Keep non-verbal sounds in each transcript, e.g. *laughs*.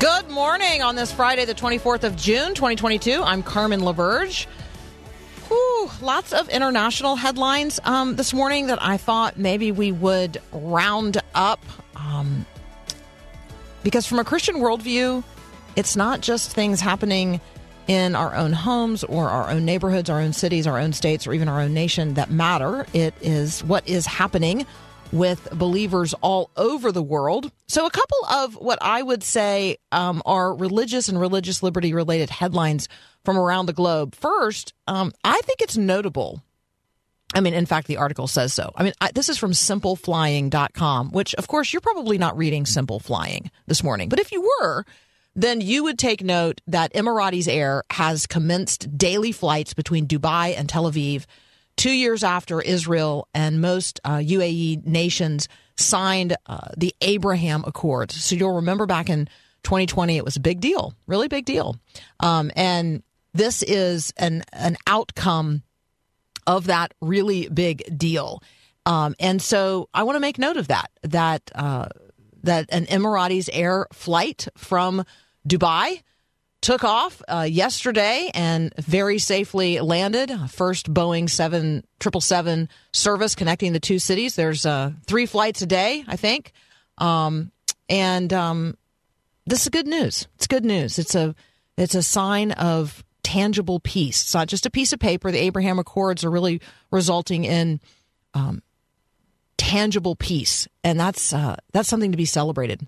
Good morning on this Friday, the 24th of June, 2022. I'm Carmen LaBerge. Whew, lots of international headlines um, this morning that I thought maybe we would round up. Um, because from a Christian worldview, it's not just things happening in our own homes or our own neighborhoods, our own cities, our own states, or even our own nation that matter. It is what is happening with believers all over the world. So, a couple of what I would say um, are religious and religious liberty related headlines from around the globe. First, um, I think it's notable. I mean, in fact, the article says so. I mean, I, this is from simpleflying.com, which, of course, you're probably not reading Simple Flying this morning. But if you were, then you would take note that Emirates Air has commenced daily flights between Dubai and Tel Aviv two years after Israel and most uh, UAE nations signed uh, the Abraham Accords. So you'll remember back in 2020, it was a big deal, really big deal. Um, and this is an an outcome of that really big deal. Um, and so I want to make note of that that uh, that an Emirates Air flight from Dubai took off uh, yesterday and very safely landed. First Boeing 777 service connecting the two cities. There's uh, three flights a day, I think. Um, and um, this is good news. It's good news. It's a it's a sign of tangible peace. It's not just a piece of paper. The Abraham Accords are really resulting in um, tangible peace, and that's uh, that's something to be celebrated.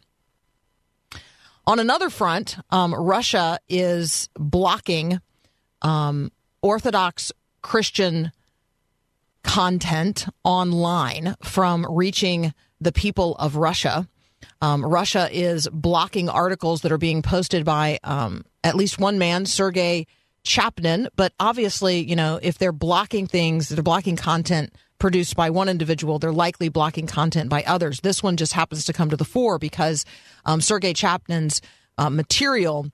On another front, um, Russia is blocking um, Orthodox Christian content online from reaching the people of Russia. Um, Russia is blocking articles that are being posted by um, at least one man, Sergei Chapnin. But obviously, you know, if they're blocking things, they're blocking content produced by one individual, they're likely blocking content by others. This one just happens to come to the fore because um, Sergei Chapnin's uh, material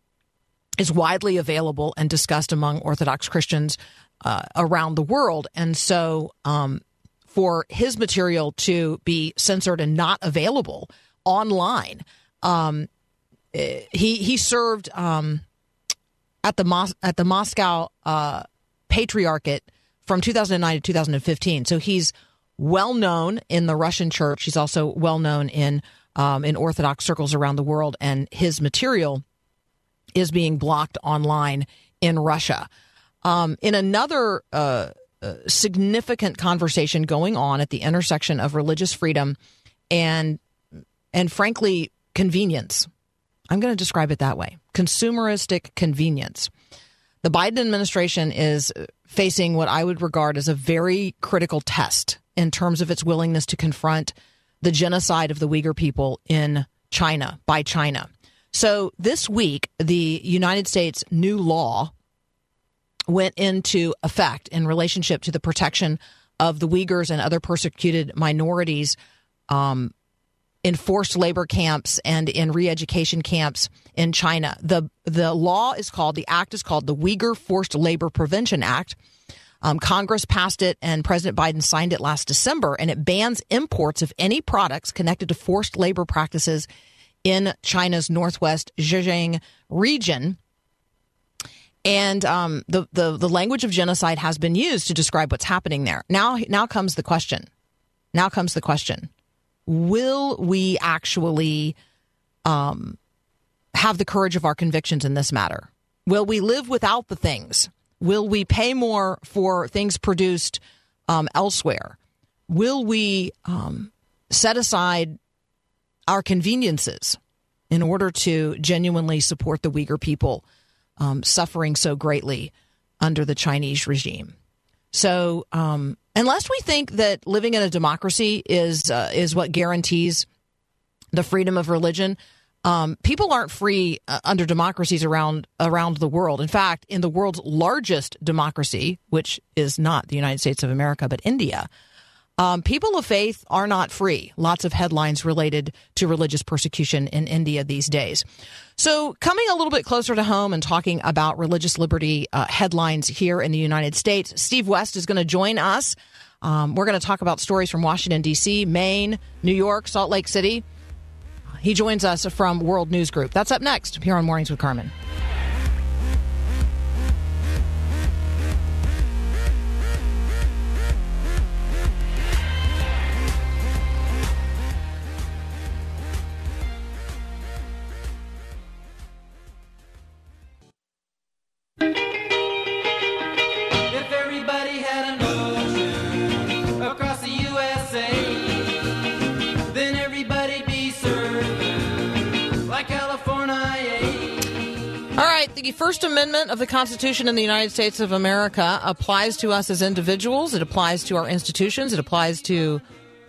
is widely available and discussed among Orthodox Christians uh, around the world. And so, um, for his material to be censored and not available online, um, eh, he he served um, at the Mos- at the Moscow uh, Patriarchate from 2009 to 2015. So he's well known in the Russian church. He's also well known in um, in Orthodox circles around the world, and his material is being blocked online in Russia. Um, in another uh, uh, significant conversation going on at the intersection of religious freedom and and frankly convenience. I'm going to describe it that way. Consumeristic convenience. The Biden administration is facing what I would regard as a very critical test in terms of its willingness to confront the genocide of the Uyghur people in China by China. So this week, the United States new law went into effect in relationship to the protection of the Uyghurs and other persecuted minorities um, in forced labor camps and in re-education camps in China. The the law is called the act is called the Uyghur Forced Labor Prevention Act. Um, Congress passed it and President Biden signed it last December, and it bans imports of any products connected to forced labor practices in China's northwest Xinjiang region. And um, the, the the language of genocide has been used to describe what's happening there. Now now comes the question. Now comes the question: Will we actually um, have the courage of our convictions in this matter? Will we live without the things? Will we pay more for things produced um, elsewhere? Will we um, set aside our conveniences in order to genuinely support the Uyghur people um, suffering so greatly under the Chinese regime. So, um, unless we think that living in a democracy is uh, is what guarantees the freedom of religion, um, people aren't free uh, under democracies around around the world. In fact, in the world's largest democracy, which is not the United States of America but India, um, people of faith are not free. Lots of headlines related to religious persecution in India these days. So, coming a little bit closer to home and talking about religious liberty uh, headlines here in the United States, Steve West is going to join us. Um, we're going to talk about stories from Washington, D.C., Maine, New York, Salt Lake City. He joins us from World News Group. That's up next here on Mornings with Carmen. Amendment of the Constitution in the United States of America applies to us as individuals. It applies to our institutions. It applies to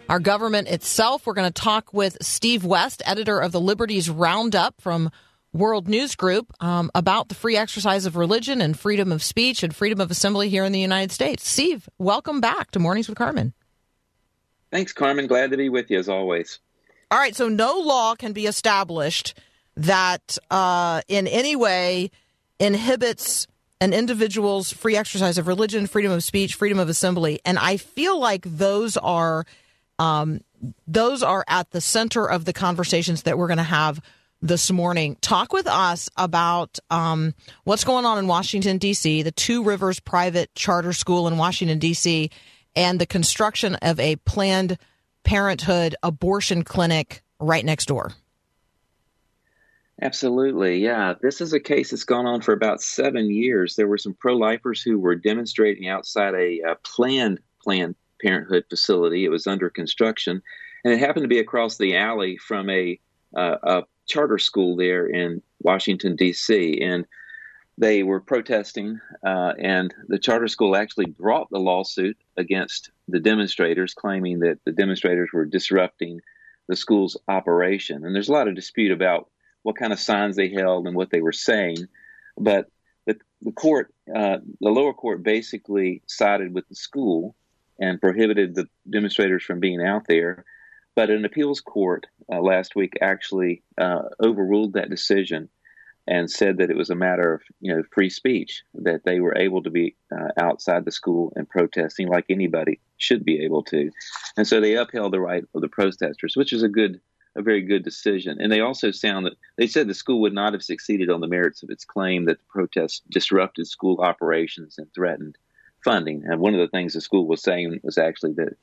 our government itself. We're going to talk with Steve West, editor of the Liberties Roundup from World News Group, um, about the free exercise of religion and freedom of speech and freedom of assembly here in the United States. Steve, welcome back to Mornings with Carmen. Thanks, Carmen. Glad to be with you as always. All right, so no law can be established that uh, in any way inhibits an individual's free exercise of religion, freedom of speech, freedom of assembly, and I feel like those are um, those are at the center of the conversations that we're going to have this morning. Talk with us about um, what's going on in Washington D.C., the Two Rivers Private Charter School in Washington D.C., and the construction of a Planned Parenthood abortion clinic right next door. Absolutely. Yeah. This is a case that's gone on for about seven years. There were some pro lifers who were demonstrating outside a, uh planned Planned Parenthood facility. It was under construction, and it happened to be across the alley from a, uh, a charter school there in Washington, D.C. And they were protesting, uh, and the charter school actually brought the lawsuit against the demonstrators, claiming that the demonstrators were disrupting the school's operation. And there's a lot of dispute about what kind of signs they held and what they were saying. But the, the court, uh, the lower court, basically sided with the school and prohibited the demonstrators from being out there. But an appeals court uh, last week actually uh, overruled that decision and said that it was a matter of you know free speech that they were able to be uh, outside the school and protesting like anybody should be able to, and so they upheld the right of the protesters, which is a good a very good decision. And they also sound that they said the school would not have succeeded on the merits of its claim that the protests disrupted school operations and threatened funding. And one of the things the school was saying was actually that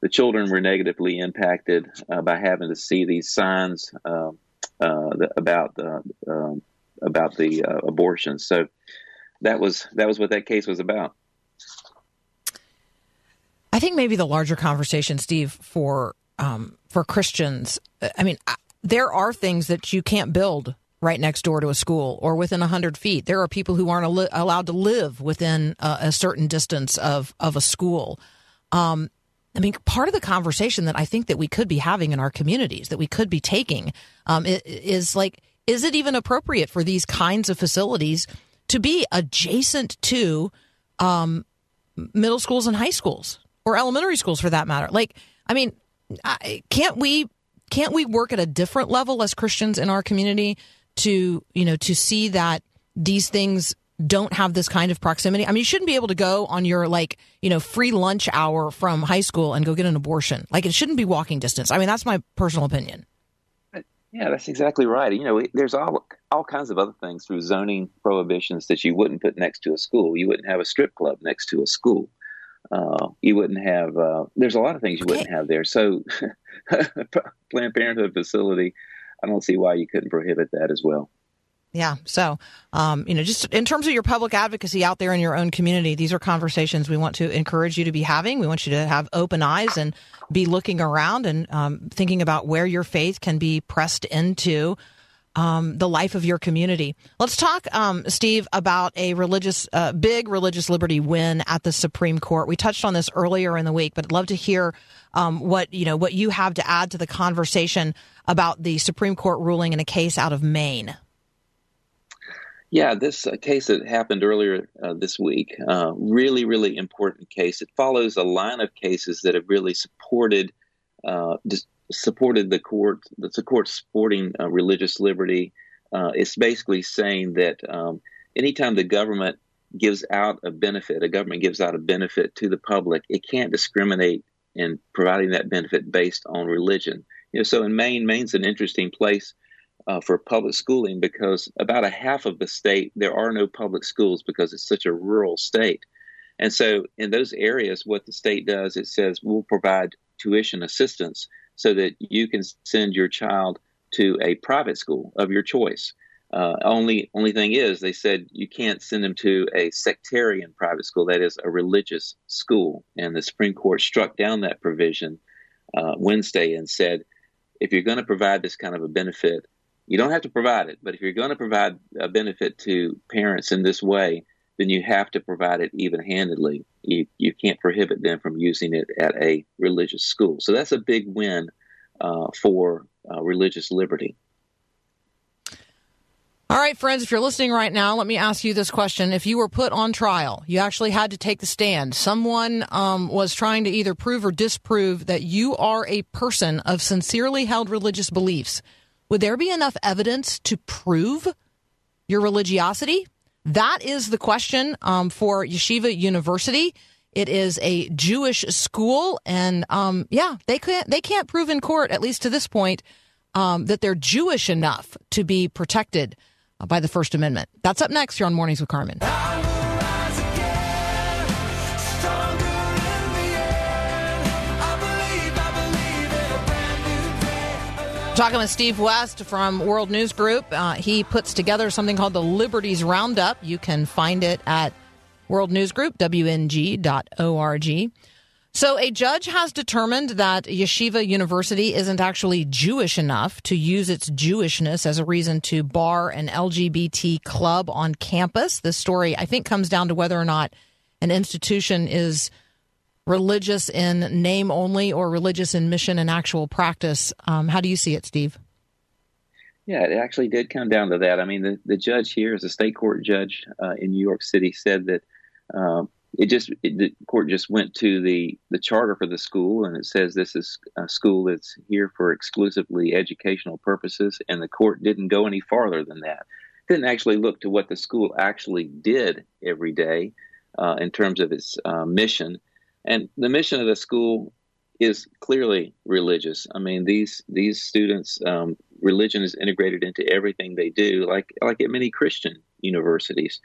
the children were negatively impacted uh, by having to see these signs uh, uh, the, about the um, about the uh, abortions. So that was that was what that case was about. I think maybe the larger conversation, Steve, for um, for Christians. I mean, I- there are things that you can't build right next door to a school or within 100 feet. There are people who aren't al- allowed to live within a, a certain distance of, of a school. Um, I mean, part of the conversation that I think that we could be having in our communities, that we could be taking, um, is like, is it even appropriate for these kinds of facilities to be adjacent to um, middle schools and high schools or elementary schools for that matter? Like, I mean, I, can't we can't we work at a different level as Christians in our community to you know to see that these things don't have this kind of proximity? I mean, you shouldn't be able to go on your like you know free lunch hour from high school and go get an abortion. Like it shouldn't be walking distance. I mean, that's my personal opinion. Yeah, that's exactly right. You know, there's all all kinds of other things through zoning prohibitions that you wouldn't put next to a school. You wouldn't have a strip club next to a school. Uh, you wouldn't have. Uh, there's a lot of things you Okay. wouldn't have there. So, *laughs* Planned Parenthood facility. I don't see why you couldn't prohibit that as well. Yeah. So, um, you know, just in terms of your public advocacy out there in your own community, these are conversations we want to encourage you to be having. We want you to have open eyes and be looking around and um, thinking about where your faith can be pressed into. Um, the life of your community. Let's talk, um, Steve, about a religious, uh, big religious liberty win at the Supreme Court. We touched on this earlier in the week, but I'd love to hear um, what you know what you have to add to the conversation about the Supreme Court ruling in a case out of Maine. Yeah, this uh, case that happened earlier uh, this week, uh, really, really important case. It follows a line of cases that have really supported uh, supported the court, the court supporting uh, religious liberty. Uh, it's basically saying that um, anytime the government gives out a benefit, a government gives out a benefit to the public, it can't discriminate in providing that benefit based on religion. You know, so in Maine, Maine's an interesting place uh, for public schooling because about a half of the state there are no public schools because it's such a rural state. And so in those areas, what the state does, it says we'll provide tuition assistance so that you can send your child to a private school of your choice. Uh, only only thing is, they said you can't send them to a sectarian private school, that is a religious school. And the Supreme Court struck down that provision uh, Wednesday and said, if you're going to provide this kind of a benefit, you don't have to provide it, but if you're going to provide a benefit to parents in this way, then you have to provide it even handedly. You, you can't prohibit them from using it at a religious school. So that's a big win uh, for uh, religious liberty. All right, friends, if you're listening right now, let me ask you this question. If you were put on trial, you actually had to take the stand, someone um, was trying to either prove or disprove that you are a person of sincerely held religious beliefs, would there be enough evidence to prove your religiosity? That is the question um, for Yeshiva University. It is a Jewish school, and um, yeah, they can't they can't prove in court, at least to this point, um, that they're Jewish enough to be protected uh, by the First Amendment. That's up next here on Mornings with Carmen. Talking with Steve West from World News Group. Uh, he puts together something called the Liberties Roundup. You can find it at World News Group, WNG.org. So, a judge has determined that Yeshiva University isn't actually Jewish enough to use its Jewishness as a reason to bar an LGBT club on campus. This story, I think, comes down to whether or not an institution is religious in name only or religious in mission and actual practice. Um, how do you see it, Steve? Yeah, it actually did come down to that. I mean, the, the judge here is a state court judge uh, in New York City said that um, it just it, the court just went to the the charter for the school and it says this is a school that's here for exclusively educational purposes, and the court didn't go any farther than that. Didn't actually look to what the school actually did every day uh, in terms of its uh, mission, and the mission of the school is clearly religious. I mean, these these students, um, religion is integrated into everything they do, like like at many Christian universities,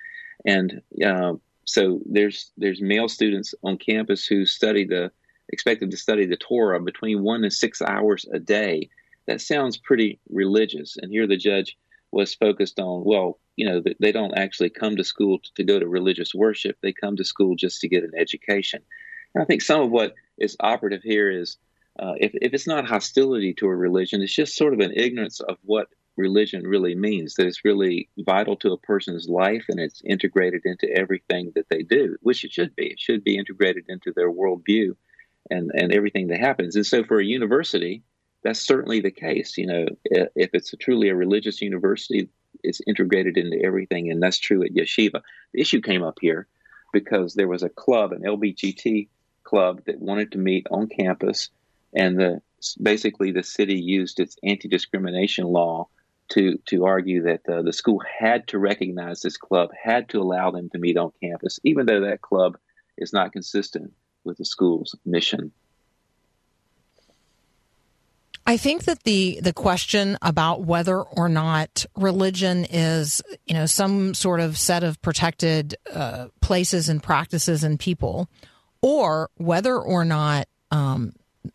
and uh, so there's there's male students on campus who study the expected to study the Torah between one and six hours a day. That sounds pretty religious, and here the judge was focused on well, you know, they don't actually come to school to go to religious worship; they come to school just to get an education. And I think some of what is operative here is uh, if, if it's not hostility to a religion, it's just sort of an ignorance of what religion really means, that it's really vital to a person's life and it's integrated into everything that they do, which it should be. It should be integrated into their worldview and, and everything that happens. And so for a university, that's certainly the case. You know, if it's a truly a religious university, it's integrated into everything, and that's true at Yeshiva. The issue came up here because there was a club, an LBGT club, that wanted to meet on campus, and the basically the city used its anti-discrimination law to to argue that uh, the school had to recognize this club, had to allow them to meet on campus, even though that club is not consistent with the school's mission. I think that the the question about whether or not religion is, you know, some sort of set of protected uh, places and practices and people, or whether or not um,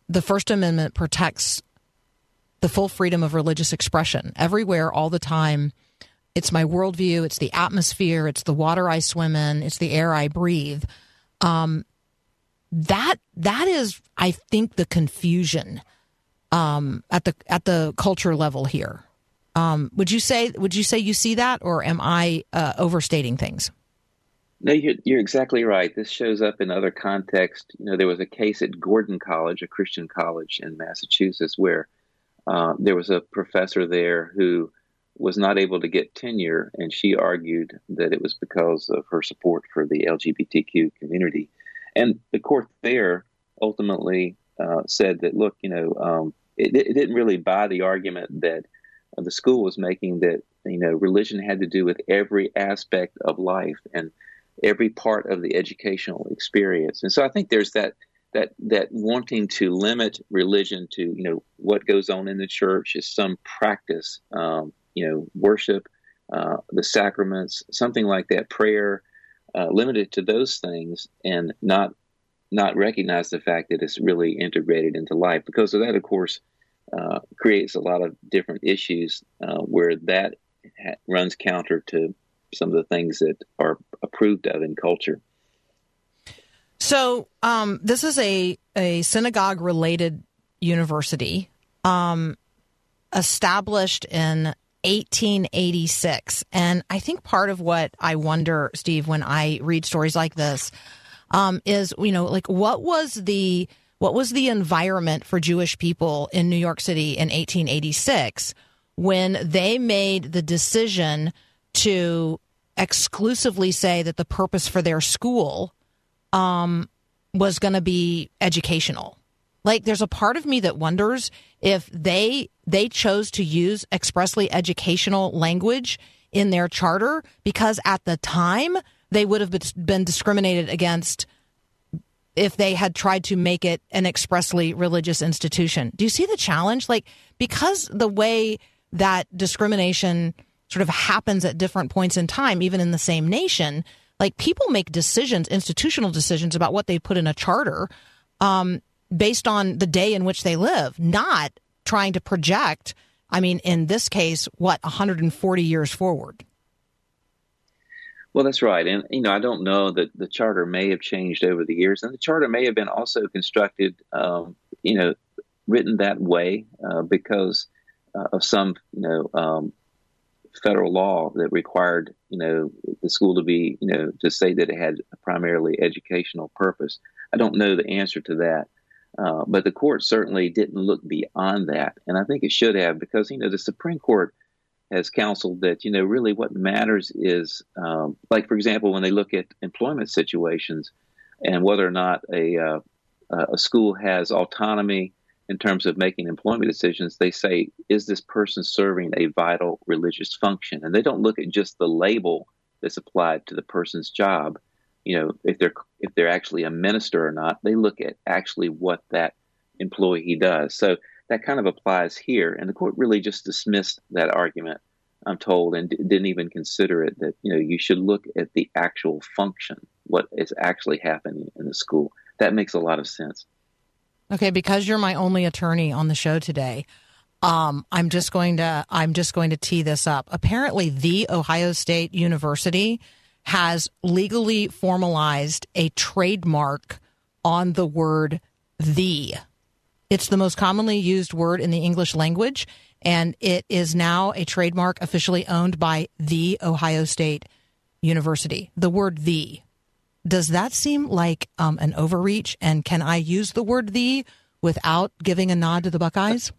the First Amendment protects the full freedom of religious expression everywhere, all the time. It's my worldview. It's the atmosphere. It's the water I swim in. It's the air I breathe. Um, that that is, I think, the confusion um, at the at the culture level here. Um, would you say would you say you see that, or am I uh, overstating things? No, you're, you're exactly right. This shows up in other contexts. You know, there was a case at Gordon College, a Christian college in Massachusetts, where uh, there was a professor there who was not able to get tenure, and she argued that it was because of her support for the LGBTQ community. And the court there ultimately uh, said that, look, you know, um, it, it didn't really buy the argument that uh, the school was making that, you know, religion had to do with every aspect of life and every part of the educational experience. And so I think there's that that that wanting to limit religion to you know what goes on in the church is some practice, um, you know, worship, uh, the sacraments, something like that, prayer, uh, limited to those things, and not not recognize the fact that it's really integrated into life. Because of that, of course, uh, creates a lot of different issues uh, where that ha- runs counter to some of the things that are approved of in culture. So um, this is a a synagogue related university um, established in 1886, and I think part of what I wonder, Steve, when I read stories like this, um, is you know like what was the what was the environment for Jewish people in New York City in 1886 when they made the decision to exclusively say that the purpose for their school um, was going to be educational. Like, there's a part of me that wonders if they they chose to use expressly educational language in their charter because at the time they would have been discriminated against if they had tried to make it an expressly religious institution. Do you see the challenge? Like, because the way that discrimination sort of happens at different points in time, even in the same nation, like people make decisions, institutional decisions about what they put in a charter um, based on the day in which they live, not trying to project, I mean, in this case, what, 140 years forward. Well, that's right. And, you know, I don't know that the charter may have changed over the years. And the charter may have been also constructed, um, you know, written that way uh, because uh, of some, you know, um, federal law that required, you know, the school to be, you know, to say that it had a primarily educational purpose. I don't know the answer to that. Uh, but the court certainly didn't look beyond that. And I think it should have because, you know, the Supreme Court has counseled that, you know, really what matters is, um, like, for example, when they look at employment situations and whether or not a, uh, a school has autonomy in terms of making employment decisions, they say, is this person serving a vital religious function? And they don't look at just the label that's applied to the person's job. You know, if they're if they're actually a minister or not, they look at actually what that employee does. So that kind of applies here. And the court really just dismissed that argument, I'm told, and d- didn't even consider it that, you know, you should look at the actual function, what is actually happening in the school. That makes a lot of sense. Okay, because you're my only attorney on the show today, um, I'm just going to I'm just going to tee this up. Apparently, the Ohio State University has legally formalized a trademark on the word "the." It's the most commonly used word in the English language, and it is now a trademark officially owned by the Ohio State University. The word "the." Does that seem like um, an overreach? And can I use the word "the" without giving a nod to the Buckeyes?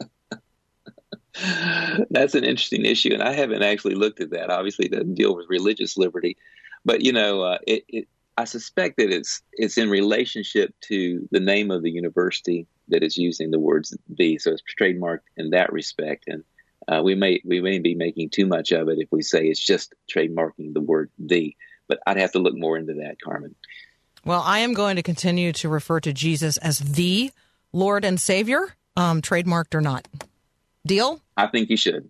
*laughs* That's an interesting issue, and I haven't actually looked at that. Obviously, it doesn't deal with religious liberty, but you know, uh, it, it, I suspect that it's it's in relationship to the name of the university that is using the words "the," so it's trademarked in that respect. And uh, we may we may be making too much of it if we say it's just trademarking the word "the." But I'd have to look more into that, Carmen. Well, I am going to continue to refer to Jesus as the Lord and Savior, um, trademarked or not. Deal? I think you should.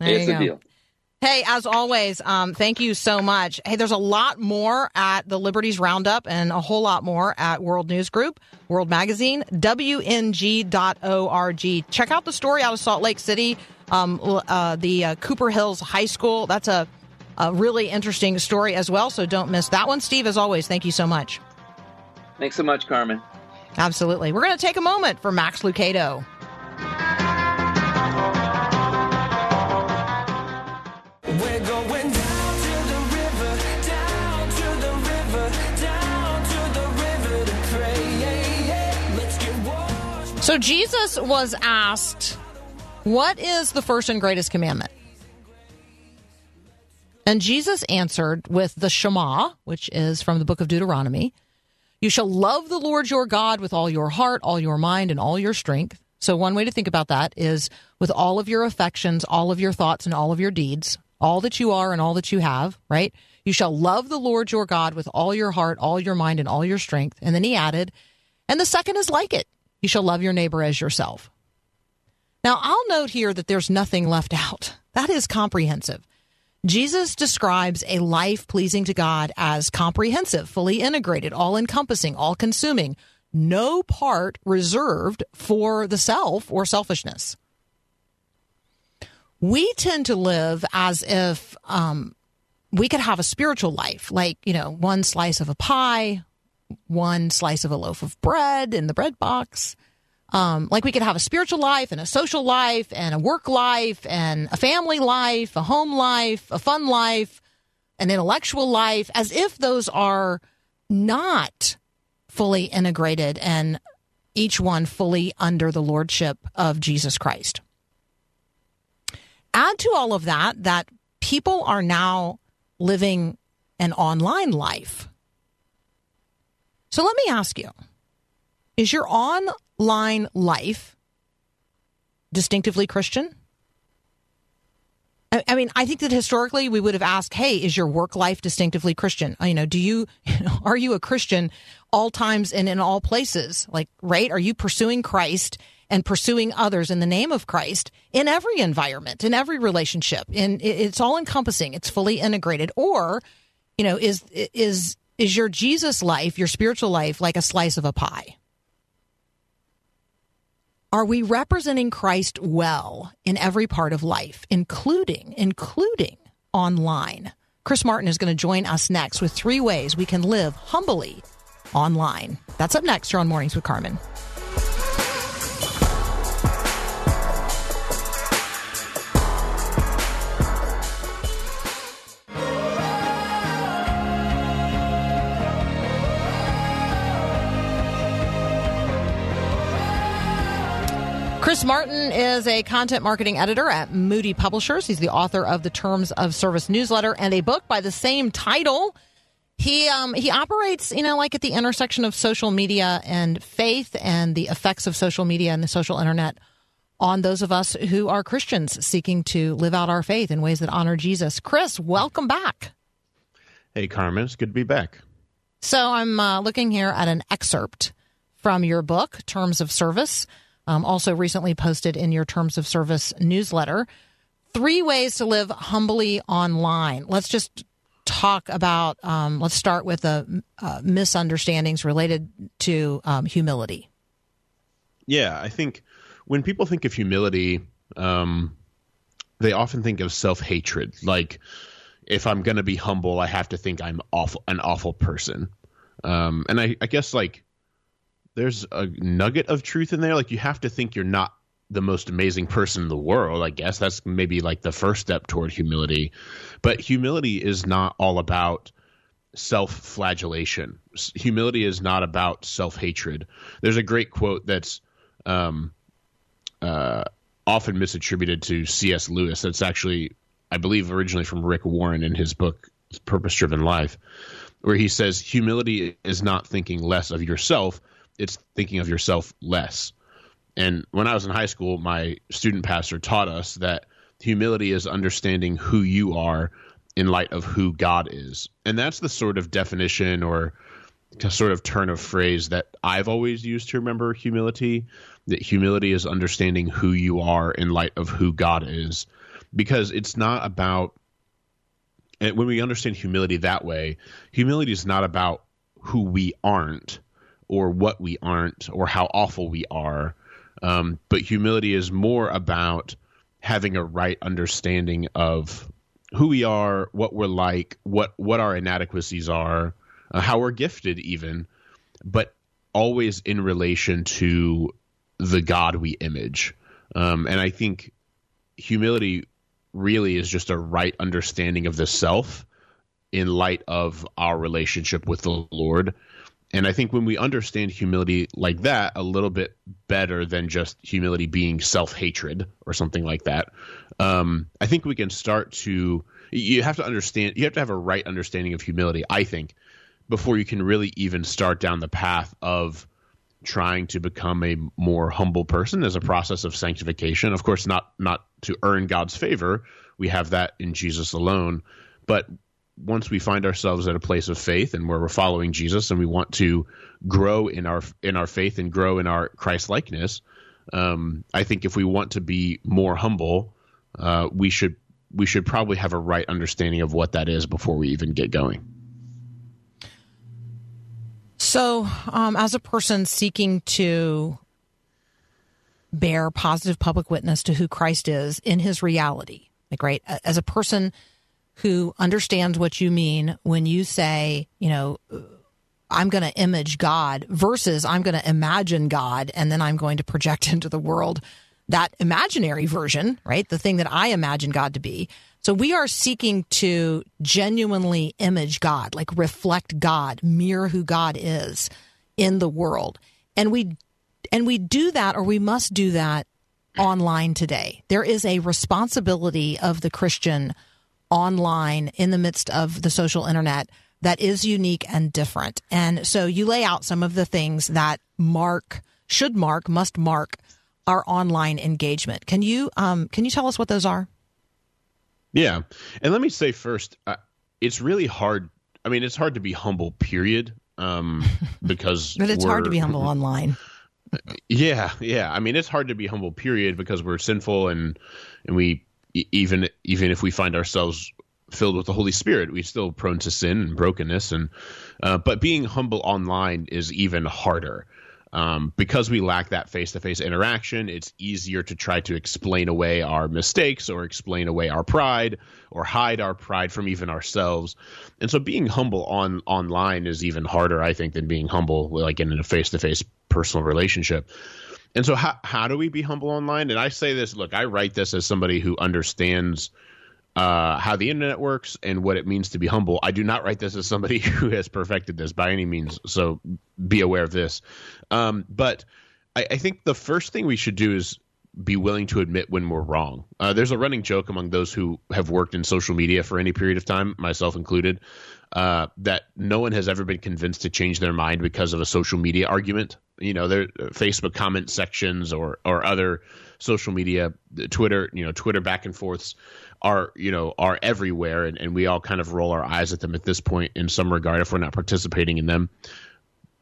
There it's you a deal. Hey, as always, um, thank you so much. Hey, there's a lot more at the Liberties Roundup and a whole lot more at World News Group, World Magazine, WNG.org. Check out the story out of Salt Lake City, um, uh, the uh, Copper Hills High School. That's a, a really interesting story as well. So don't miss that one. Steve, as always, thank you so much. Thanks so much, Carmen. Absolutely. We're going to take a moment for Max Lucado. So Jesus was asked, What is the first and greatest commandment? And Jesus answered with the Shema, which is from the book of Deuteronomy. You shall love the Lord your God with all your heart, all your mind, and all your strength. So, one way to think about that is with all of your affections, all of your thoughts, and all of your deeds, all that you are and all that you have, right? You shall love the Lord your God with all your heart, all your mind, and all your strength. And then he added, and the second is like it you shall love your neighbor as yourself. Now, I'll note here that there's nothing left out. That is comprehensive. Jesus describes a life pleasing to God as comprehensive, fully integrated, all encompassing, all consuming, no part reserved for the self or selfishness. We tend to live as if um, we could have a spiritual life, like, you know, one slice of a pie, one slice of a loaf of bread in the bread box. Um, like we could have a spiritual life and a social life and a work life and a family life, a home life, a fun life, an intellectual life, as if those are not fully integrated and each one fully under the lordship of Jesus Christ. Add to all of that that people are now living an online life. So let me ask you is your online life distinctively Christian? I, mean, I think that historically we would have asked, "Hey, is your work life distinctively Christian? Uh, You know, do you, you *laughs* know, are you a Christian all times and in all places? Like, right? Are you pursuing Christ and pursuing others in the name of Christ in every environment, in every relationship? And it's all encompassing. It's fully integrated. Or, you know, is is is your Jesus life, your spiritual life, like a slice of a pie? Are we representing Christ well in every part of life, including including online? Chris Martin is going to join us next with three ways we can live humbly online. That's up next here on Mornings with Carmen. Chris Martin is a content marketing editor at Moody Publishers. He's the author of the Terms of Service newsletter and a book by the same title. He um, he operates, you know, like at the intersection of social media and faith and the effects of social media and the social internet on those of us who are Christians seeking to live out our faith in ways that honor Jesus. Chris, welcome back. Hey, Carmen, it's good to be back. So I'm uh, looking here at an excerpt from your book, Terms of Service, um, also recently posted in your Terms of Service newsletter. Three ways to live humbly online. Let's just talk about, um, let's start with the uh, misunderstandings related to um, humility. Yeah, I think when people think of humility, um, they often think of self hatred. Like, if I'm going to be humble, I have to think I'm awful, an awful person. Um, and I, I guess like there's a nugget of truth in there. Like, you have to think you're not the most amazing person in the world. I guess that's maybe like the first step toward humility. But humility is not all about self flagellation. Humility is not about self hatred. There's a great quote that's um, uh, often misattributed to C.S. Lewis. That's actually, I believe, originally from Rick Warren in his book Purpose Driven Life, where he says humility is not thinking less of yourself, it's thinking of yourself less. And when I was in high school, my student pastor taught us that humility is understanding who you are in light of who God is. And that's the sort of definition or sort of turn of phrase that I've always used to remember humility. That humility is understanding who you are in light of who God is. Because it's not about, when we understand humility that way, humility is not about who we aren't or what we aren't or how awful we are. Um, but humility is more about having a right understanding of who we are, what we're like, what what our inadequacies are, uh, how we're gifted, even, but always in relation to the God we image. Um, and I think humility really is just a right understanding of the self in light of our relationship with the Lord. And I think when we understand humility like that a little bit better than just humility being self hatred or something like that. Um, I think we can start to. You have to understand. You have to have a right understanding of humility. I think before you can really even start down the path of trying to become a more humble person as a process of sanctification. Of course, not not to earn God's favor. We have that in Jesus alone. But once we find ourselves at a place of faith and where we're following Jesus and we want to grow in our in our faith and grow in our Christ likeness, um, I think if we want to be more humble, uh, we should we should probably have a right understanding of what that is before we even get going. So, um, as a person seeking to bear positive public witness to who Christ is in his reality, like, right, as a person who understands what you mean when you say, you know, I'm going to image God versus I'm going to imagine God and then I'm going to project *laughs* into the world that imaginary version, right? The thing that I imagine God to be. So we are seeking to genuinely image God, like reflect God, mirror who God is in the world. And we and we do that or we must do that online today. There is a responsibility of the Christian online in the midst of the social internet that is unique and different. And so you lay out some of the things that mark, should mark, must mark our online engagement. Can you um, can you tell us what those are? Yeah, and let me say first, uh, it's really hard. I mean, it's hard to be humble. Period. Um, *laughs* because But it's hard to be humble online. *laughs* Yeah, yeah. I mean, it's hard to be humble. Period, because we're sinful and and we even even if we find ourselves filled with the Holy Spirit, we're still prone to sin and brokenness. And uh, but being humble online is even harder. Um, because we lack that face-to-face interaction, it's easier to try to explain away our mistakes or explain away our pride or hide our pride from even ourselves. And so, being humble on online is even harder, I think, than being humble like in a face-to-face personal relationship. And so, how how do we be humble online? And I say this, look, I write this as somebody who understands uh, how the internet works and what it means to be humble. I do not write this as somebody *laughs* who has perfected this by any means, so be aware of this. Um, but I, I think the first thing we should do is be willing to admit when we're wrong. Uh, there's a running joke among those who have worked in social media for any period of time, myself included, uh, that no one has ever been convinced to change their mind because of a social media argument. You know, there Facebook comment sections or or other social media, Twitter, you know, Twitter back and forths are you know are everywhere, and, and we all kind of roll our eyes at them at this point in some regard if we're not participating in them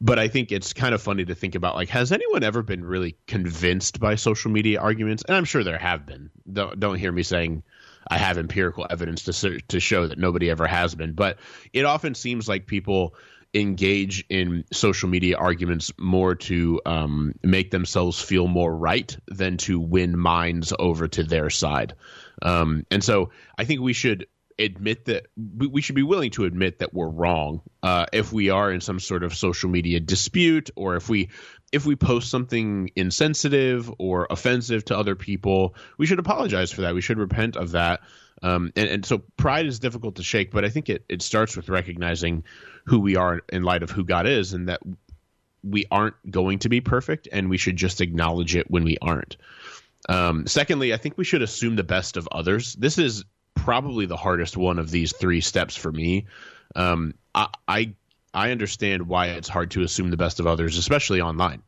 but I think it's kind of funny to think about like has anyone ever been really convinced by social media arguments? And I'm sure there have been. Don't, don't hear me saying I have empirical evidence to to show that nobody ever has been, but it often seems like people engage in social media arguments more to um, make themselves feel more right than to win minds over to their side. Um, and so I think we should admit that we should be willing to admit that we're wrong uh, if we are in some sort of social media dispute or if we if we post something insensitive or offensive to other people we should apologize for that we should repent of that um, and, and so pride is difficult to shake but i think it, it starts with recognizing who we are in light of who god is and that we aren't going to be perfect and we should just acknowledge it when we aren't um, secondly, I think we should assume the best of others. This is probably the hardest one of these three steps for me. Um, I, I I understand why it's hard to assume the best of others, especially online.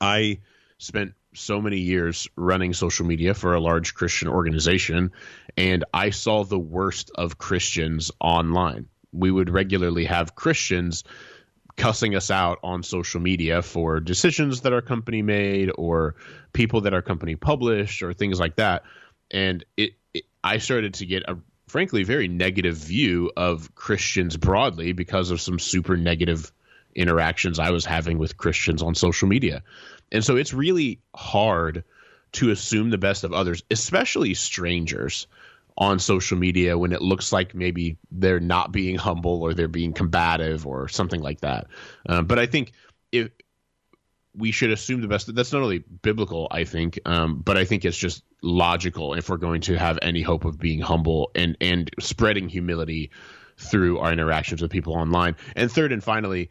I spent so many years running social media for a large Christian organization, and I saw the worst of Christians online. We would regularly have Christians cussing us out on social media for decisions that our company made or people that our company published or things like that. And it, it I started to get a frankly very negative view of Christians broadly because of some super negative interactions I was having with Christians on social media. And so it's really hard to assume the best of others, especially strangers on social media when it looks like maybe they're not being humble or they're being combative or something like that. Um, but I think if we should assume the best, that's not only biblical, I think, um, but I think it's just logical if we're going to have any hope of being humble and and spreading humility through our interactions with people online. And third and finally,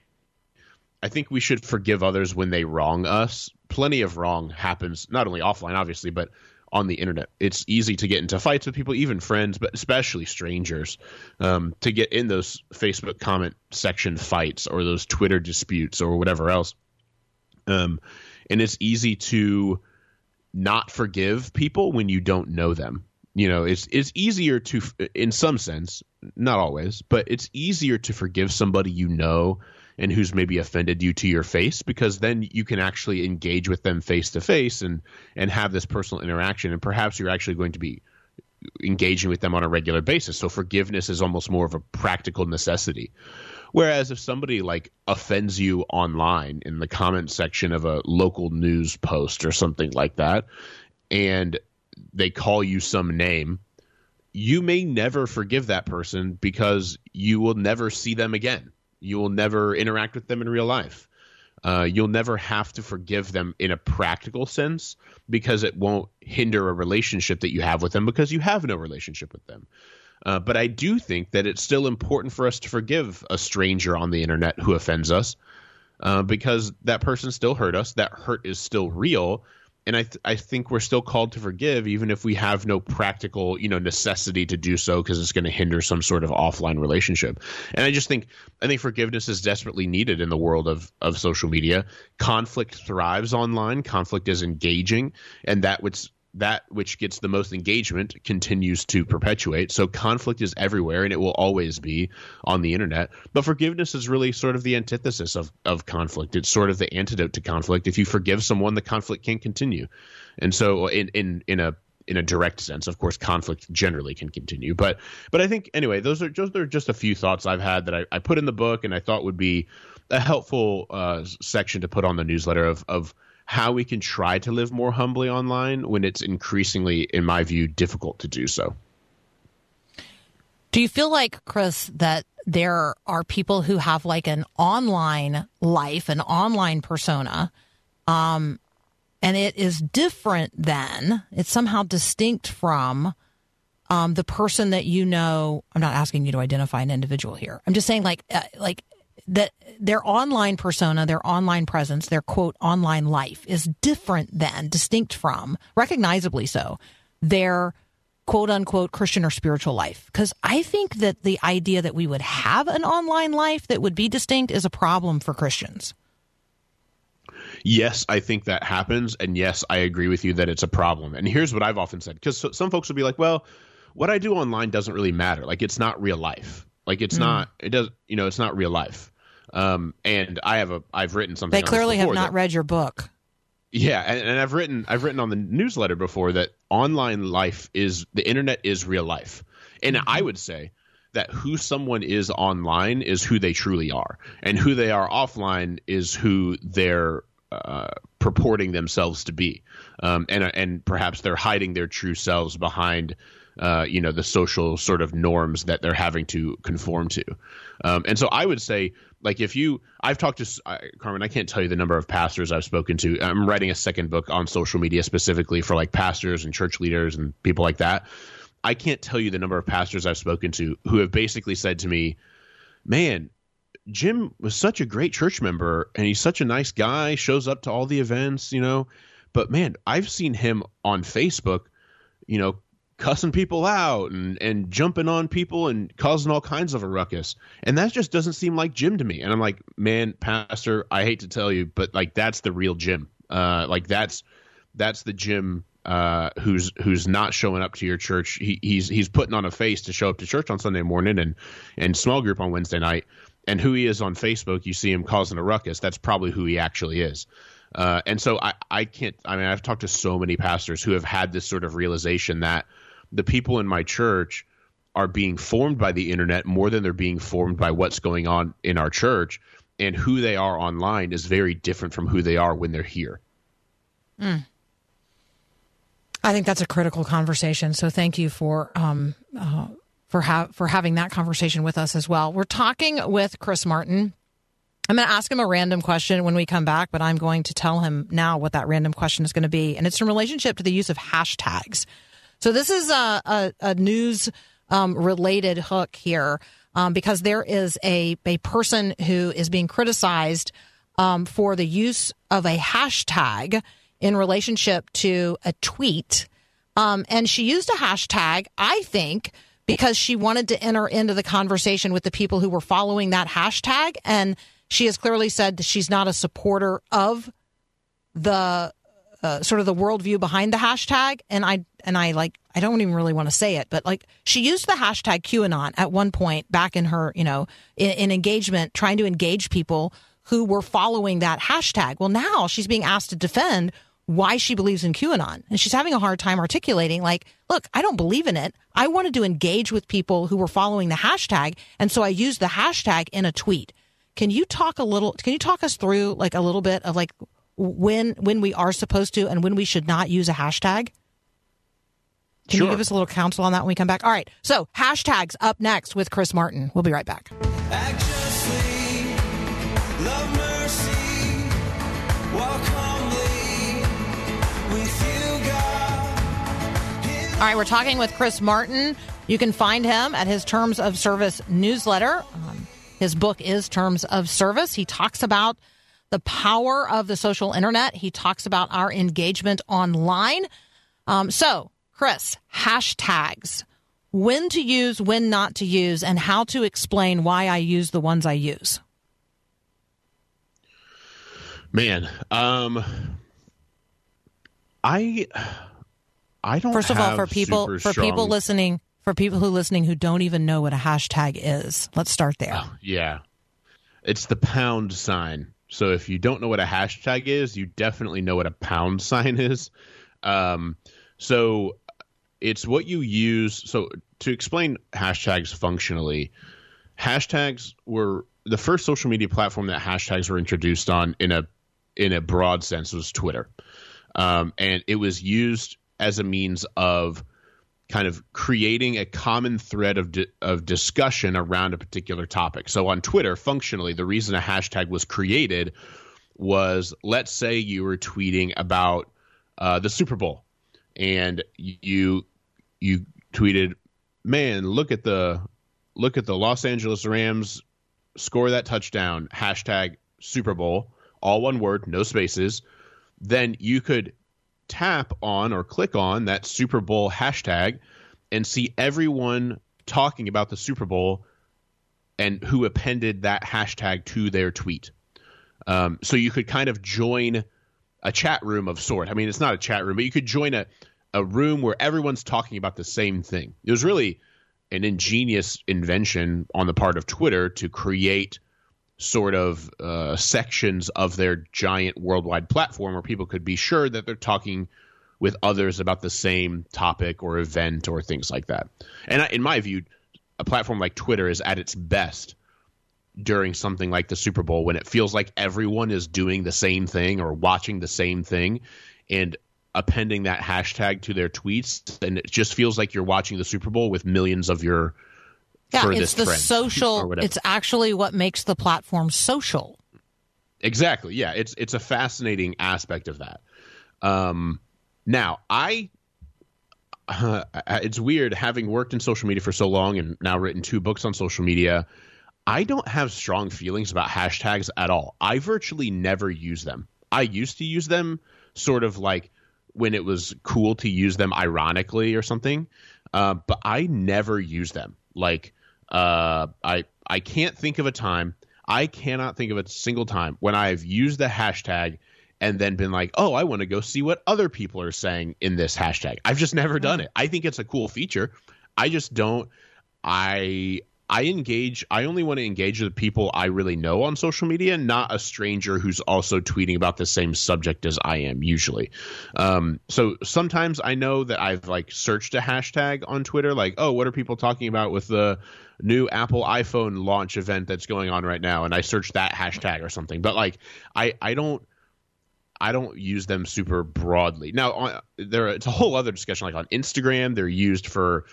I think we should forgive others when they wrong us. plenty of wrong happens not only offline, obviously, but on the internet. It's easy to get into fights with people, even friends, but especially strangers, um, to get in those Facebook comment section fights or those Twitter disputes or whatever else. Um, and it's easy to not forgive people when you don't know them. You know, it's it's easier to, in some sense, not always, but it's easier to forgive somebody you know and who's maybe offended you to your face because then you can actually engage with them face to face and and have this personal interaction. And perhaps you're actually going to be engaging with them on a regular basis. So forgiveness is almost more of a practical necessity whereas if somebody like offends you online in the comment section of a local news post or something like that and they call you some name you may never forgive that person because you will never see them again you will never interact with them in real life. Uh, you'll never have to forgive them in a practical sense because it won't hinder a relationship that you have with them because you have no relationship with them. Uh, but I do think that it's still important for us to forgive a stranger on the internet who offends us uh, because that person still hurt us. That hurt is still real. And I, th- I think we're still called to forgive, even if we have no practical, you know, necessity to do so, because it's going to hinder some sort of offline relationship. And I just think, I think forgiveness is desperately needed in the world of of social media. Conflict thrives online. Conflict is engaging, and that which that which gets the most engagement continues to perpetuate. So conflict is everywhere and it will always be on the internet. But forgiveness is really sort of the antithesis of, of conflict. It's sort of the antidote to conflict. If you forgive someone, the conflict can continue. And so in in in a in a direct sense, of course, conflict generally can continue. But but I think anyway, those are just are just a few thoughts I've had that I, I put in the book and I thought would be a helpful uh, section to put on the newsletter of of how we can try to live more humbly online when it's increasingly, in my view, difficult to do so. Do you feel like, Chris, that there are people who have like an online life, an online persona, um, and it is different than, it's somehow distinct from um, the person that you know? I'm not asking you to identify an individual here. I'm just saying, like, uh, like that their online persona, their online presence, their quote online life is different than, distinct from, recognizably so, their quote unquote Christian or spiritual life. Because I think that the idea that we would have an online life that would be distinct is a problem for Christians. Yes, I think that happens. And yes, I agree with you that it's a problem. And here's what I've often said because some folks will be like, well, what I do online doesn't really matter. Like, it's not real life. Like, it's mm. not, it does, you know, it's not real life. Um, and I have a, I've written something. They clearly have not that, read your book. Yeah, and, and I've written, I've written on the newsletter before that online life is the internet is real life, and mm-hmm. I would say that who someone is online is who they truly are, and who they are offline is who they're uh, purporting themselves to be, um, and and perhaps they're hiding their true selves behind. Uh, you know the social sort of norms that they're having to conform to, um, and so I would say like if you i've talked to carmen i can't tell you the number of pastors i've spoken to. I'm writing a second book on social media specifically for like pastors and church leaders and people like that. I can't tell you the number of pastors i've spoken to who have basically said to me man jim was such a great church member and he's such a nice guy shows up to all the events you know but man i've seen him on facebook you know cussing people out and, and jumping on people and causing all kinds of a ruckus. And that just doesn't seem like Jim to me. And I'm like, man, Pastor, I hate to tell you, but like that's the real Jim. Uh, like that's that's the Jim uh, who's who's not showing up to your church. He, he's he's putting on a face to show up to church on Sunday morning and and small group on Wednesday night. And who he is on Facebook, you see him causing a ruckus. That's probably who he actually is. Uh, and so I, I can't. I mean, I've talked to so many pastors who have had this sort of realization that the people in my church are being formed by the internet more than they're being formed by what's going on in our church and who they are online is very different from who they are when they're here mm. i think that's a critical conversation so thank you for um, uh, for ha- for having that conversation with us as well we're talking with chris martin I'm going to ask him a random question when we come back, but I'm going to tell him now what that random question is going to be. And it's in relationship to the use of hashtags. So this is a, a, a news um, related hook here um, because there is a, a person who is being criticized um, for the use of a hashtag in relationship to a tweet. Um, and she used a hashtag, I think, because she wanted to enter into the conversation with the people who were following that hashtag. And she has clearly said that she's not a supporter of the uh, sort of the worldview behind the hashtag. And I and I like I don't even really want to say it, but like she used the hashtag QAnon at one point back in her you know in, in engagement, trying to engage people who were following that hashtag. Well, now she's being asked to defend why she believes in QAnon. And she's having a hard time articulating, like, look, I don't believe in it. I wanted to engage with people who were following the hashtag. And so I used the hashtag in a tweet. Can you talk a little, can you talk us through like a little bit of like when, when we are supposed to and when we should not use a hashtag? Can you give us a little counsel on that when we come back? All right. So hashtags up next with Chris Martin. We'll be right back. Act justly, love mercy, walk humbly with you, God. All right, we're talking with Chris Martin. You can find him at his Terms of Service newsletter. Um, his book is Terms of Service. He talks about the power of the social internet. He talks about our engagement online. Um, so, Chris, hashtags. When to use, when not to use, and how to explain why I use the ones I use. Man, um, I I don't. First of all, for people for people listening, for people who listening who don't even know what a hashtag is, let's start there. Yeah. It's the pound sign. So if you don't know what a hashtag is, you definitely know what a pound *laughs* sign is. Um, so it's what you use. So to explain hashtags functionally, hashtags were the first social media platform that hashtags were introduced on in a in a broad sense was Twitter, um, and it was used as a means of kind of creating a common thread of di- of discussion around a particular topic. So on Twitter, functionally, the reason a hashtag was created was let's say you were tweeting about uh, the Super Bowl, and you you tweeted, "Man, look at the look at the Los Angeles Rams score that touchdown." Hashtag Super Bowl, all one word, no spaces. Then you could tap on or click on that Super Bowl hashtag and see everyone talking about the Super Bowl and who appended that hashtag to their tweet. Um, so you could kind of join a chat room of sort. I mean, it's not a chat room, but you could join a, a room where everyone's talking about the same thing. It was really an ingenious invention on the part of Twitter to create sort of uh, sections of their giant worldwide platform where people could be sure that they're talking with others about the same topic or event or things like that. And I, in my view, a platform like Twitter is at its best during something like the Super Bowl when it feels like everyone is doing the same thing or watching the same thing and appending that hashtag to their tweets and it just feels like you're watching the Super Bowl with millions of your Yeah, it's the or social. It's actually what makes the platform social. Exactly. Yeah, it's it's a fascinating aspect of that. Um, now, I uh, it's weird having worked in social media for so long and now written two books on social media. I don't have strong feelings about hashtags at all. I virtually never use them. I used to use them sort of like when it was cool to use them ironically or something, uh, but I never use them. Like uh, I I can't think of a time. I cannot think of a single time when I've used the hashtag and then been like, oh, I want to go see what other people are saying in this hashtag. I've just never done it. I think it's a cool feature. I just don't. I I engage. I only want to engage with people I really know on social media, not a stranger who's also tweeting about the same subject as I am. Usually, um, so sometimes I know that I've like searched a hashtag on Twitter, like, oh, what are people talking about with the new Apple iPhone launch event that's going on right now, and I searched that hashtag or something. But like, I I don't. I don't use them super broadly. Now, on, there it's a whole other discussion. Like on Instagram, they're used for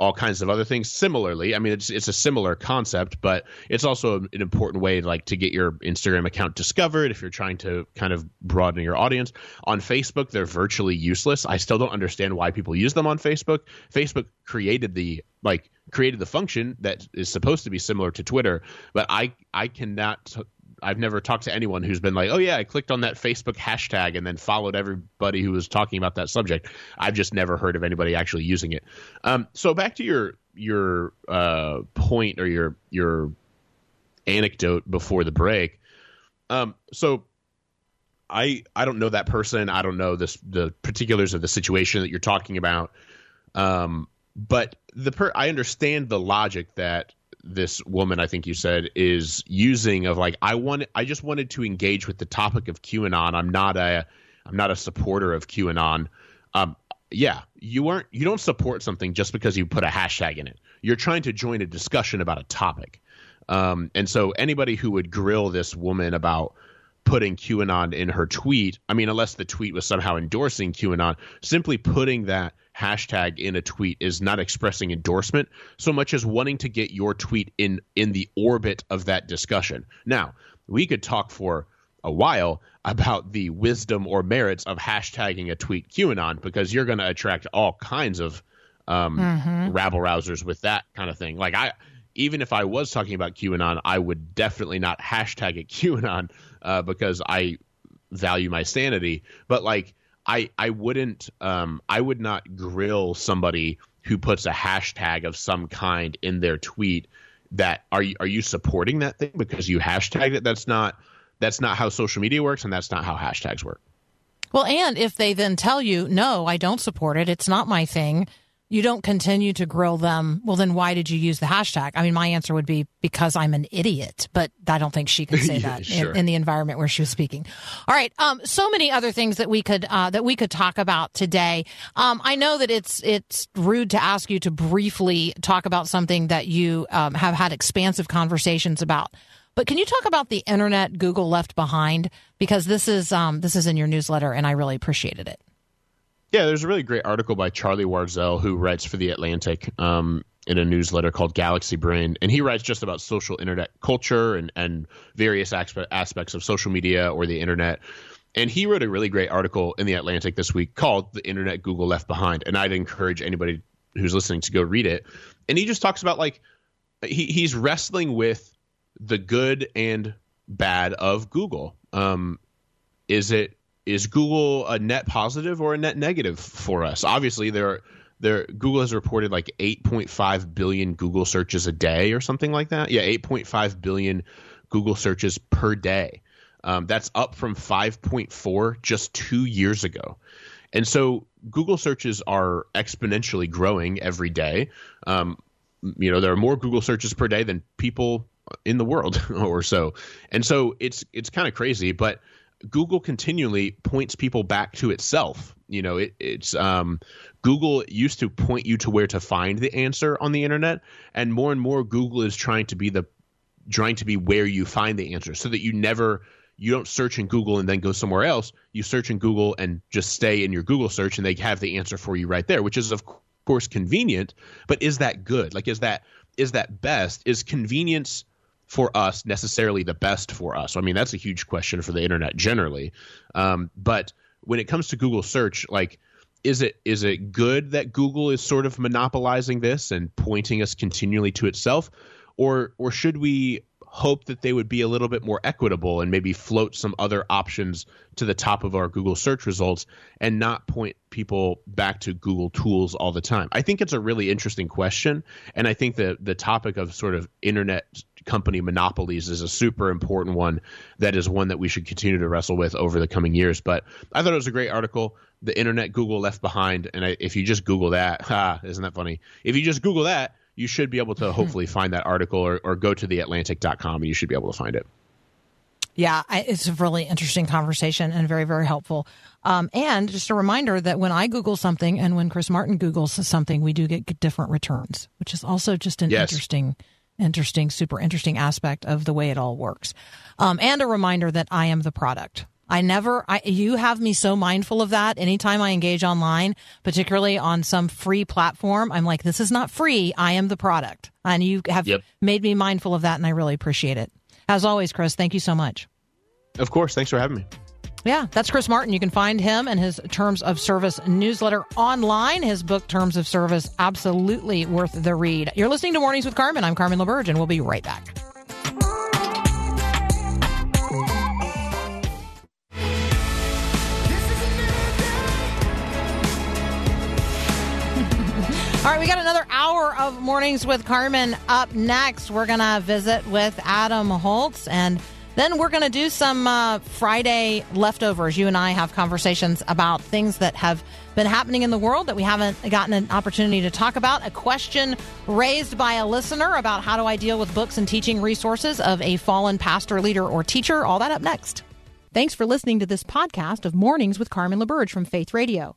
all kinds of other things. Similarly, I mean, it's it's a similar concept, but it's also an important way, like to get your Instagram account discovered if you're trying to kind of broaden your audience. On Facebook, they're virtually useless. I still don't understand why people use them on Facebook. Facebook created the like created the function that is supposed to be similar to Twitter, but I I cannot I've never talked to anyone who's been like, oh yeah, I clicked on that Facebook hashtag and then followed everybody who was talking about that subject. I've just never heard of anybody actually using it. Um, so back to your your uh, point or your your anecdote before the break. Um, so I I don't know that person. I don't know this the particulars of the situation that you're talking about. Um, but the per I understand the logic that this woman I think you said is using of like I want I just wanted to engage with the topic of QAnon. I'm not a I'm not a supporter of QAnon. Um, yeah, you aren't you don't support something just because you put a hashtag in it. You're trying to join a discussion about a topic. Um, and so anybody who would grill this woman about putting QAnon in her tweet, I mean, unless the tweet was somehow endorsing QAnon, simply putting that hashtag in a tweet is not expressing endorsement so much as wanting to get your tweet in in the orbit of that discussion. Now, we could talk for a while about the wisdom or merits of hashtagging a tweet QAnon because you're going to attract all kinds of um, rabble rousers with that kind of thing. Like I, even if I was talking about QAnon, I would definitely not hashtag it *laughs* QAnon uh, because I value my sanity. But like I, I wouldn't, um, I would not grill somebody who puts a hashtag of some kind in their tweet. That are you are you supporting that thing because you hashtagged it? That's not that's not how social media works, and that's not how hashtags work. Well, and if they then tell you, no, I don't support it, it's not my thing, you don't continue to grill them, well, then why did you use the hashtag? I mean, my answer would be because I'm an idiot, but I don't think she could *laughs* say Yeah, that sure. in, in the environment where she was speaking. All right. Um, so many other things that we could, uh, that we could talk about today. Um, I know that it's, it's rude to ask you to briefly talk about something that you, um, have had expansive conversations about. But can you talk about the internet Google left behind? Because this is um, this is in your newsletter, and I really appreciated it. Yeah, there's a really great article by Charlie Warzel who writes for the Atlantic um, in a newsletter called Galaxy Brain, and he writes just about social internet culture and and various aspe- aspects of social media or the internet. And he wrote a really great article in the Atlantic this week called "The Internet Google Left Behind," and I'd encourage anybody who's listening to go read it. And he just talks about like he, he's wrestling with the good and bad of Google. Um, is it is Google a net positive or a net negative for us? Obviously, there there Google has reported like 8.5 billion Google searches a day or something like that. Yeah, 8.5 billion Google searches per day. Um, that's up from 5.4 just two years ago. And so Google searches are exponentially growing every day. Um, you know, there are more Google searches per day than people in the world *laughs* or so. And so it's it's kind of crazy, but Google continually points people back to itself. You know, it, it's um, Google used to point you to where to find the answer on the internet, and more and more Google is trying to be the trying to be where you find the answer, so that you never you don't search in Google and then go somewhere else. You search in Google and just stay in your Google search, and they have the answer for you right there, which is of course convenient. But is that good? Like, is that is that best? Is convenience for us necessarily the best for us? I mean, that's a huge question for the internet generally. Um, but when it comes to Google search, like, is it is it good that Google is sort of monopolizing this and pointing us continually to itself, or or should we hope that they would be a little bit more equitable and maybe float some other options to the top of our Google search results and not point people back to Google tools all the time? I think it's a really interesting question. And I think that the topic of sort of internet company monopolies is a super important one that is one that we should continue to wrestle with over the coming years. But I thought it was a great article. The internet Google left behind. And I, if you just Google that, *laughs* ha, isn't that funny? If you just Google that, you should be able to hopefully find that article or, or go to theatlantic.com and you should be able to find it. Yeah, I, it's a really interesting conversation and very, very helpful. Um, and just a reminder that when I Google something and when Chris Martin Googles something, we do get different returns, which is also just an Yes. interesting, interesting, super interesting aspect of the way it all works. Um, and a reminder that I am the product. I never, I, you have me so mindful of that. Anytime I engage online, particularly on some free platform, I'm like, this is not free. I am the product. And you have Yep. made me mindful of that, and I really appreciate it. As always, Chris, thank you so much. Of course. Thanks for having me. Yeah, that's Chris Martin. You can find him and his Terms of Service newsletter online. His book, Terms of Service, absolutely worth the read. You're listening to Mornings with Carmen. I'm Carmen LaBerge, and we'll be right back. All right, we got another hour of mornings with Carmen up next. We're going to visit with Adam Holz and then we're going to do some uh, Friday leftovers. You and I have conversations about things that have been happening in the world that we haven't gotten an opportunity to talk about. A question raised by a listener about how do I deal with books and teaching resources of a fallen pastor, leader, or teacher. All that up next. Thanks for listening to this podcast of Mornings with Carmen LaBerge from Faith Radio.